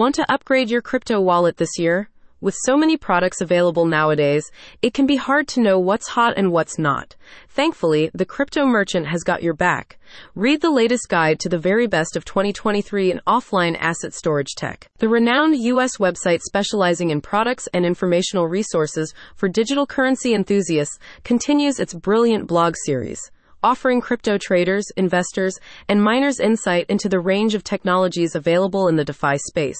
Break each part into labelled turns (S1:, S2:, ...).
S1: Want to upgrade your crypto wallet this year? With so many products available nowadays, it can be hard to know what's hot and what's not. Thankfully, the crypto merchant has got your back. Read the latest guide to the very best of 2023 in offline asset storage tech. The renowned US website specializing in products and informational resources for digital currency enthusiasts continues its brilliant blog series offering crypto traders, investors, and miners insight into the range of technologies available in the DeFi space.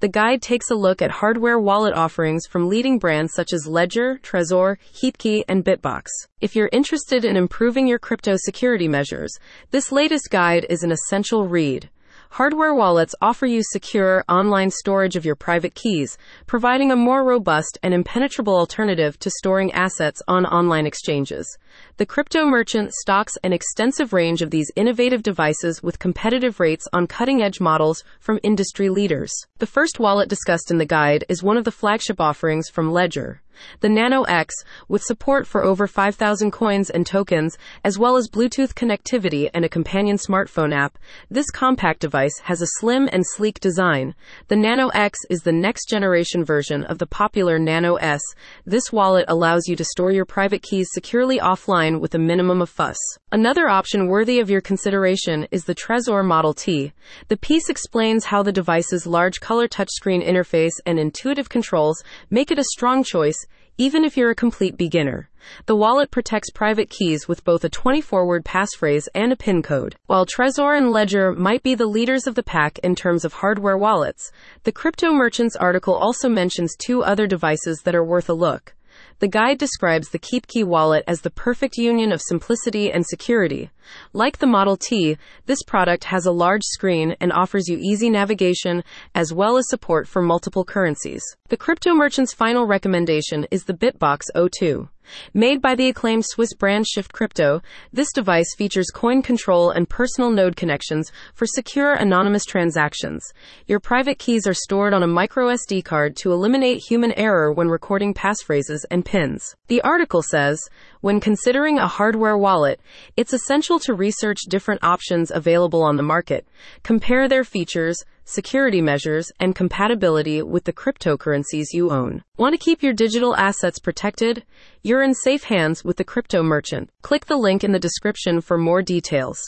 S1: The guide takes a look at hardware wallet offerings from leading brands such as Ledger, Trezor, KeepKey, and Bitbox. If you're interested in improving your crypto security measures, this latest guide is an essential read. Hardware wallets offer you secure online storage of your private keys, providing a more robust and impenetrable alternative to storing assets on online exchanges. The crypto merchant stocks an extensive range of these innovative devices with competitive rates on cutting edge models from industry leaders. The first wallet discussed in the guide is one of the flagship offerings from Ledger the Nano X, with support for over 5,000 coins and tokens, as well as Bluetooth connectivity and a companion smartphone app. This compact device has a slim and sleek design. The Nano X is the next generation version of the popular Nano S. This wallet allows you to store your private keys securely offline with a minimum of fuss. Another option worthy of your consideration is the Trezor Model T. The piece explains how the device's large color touchscreen interface and intuitive controls make it a strong choice even if you're a complete beginner. The wallet protects private keys with both a 24 word passphrase and a PIN code. While Trezor and Ledger might be the leaders of the pack in terms of hardware wallets, the Crypto Merchants article also mentions two other devices that are worth a look. The guide describes the KeepKey wallet as the perfect union of simplicity and security. Like the Model T, this product has a large screen and offers you easy navigation as well as support for multiple currencies. The crypto merchant's final recommendation is the Bitbox O2. Made by the acclaimed Swiss brand Shift Crypto, this device features coin control and personal node connections for secure anonymous transactions. Your private keys are stored on a micro SD card to eliminate human error when recording passphrases and PINs. The article says, when considering a hardware wallet, it's essential to research different options available on the market, compare their features, security measures, and compatibility with the cryptocurrencies you own. Want to keep your digital assets protected? You're in safe hands with the crypto merchant. Click the link in the description for more details.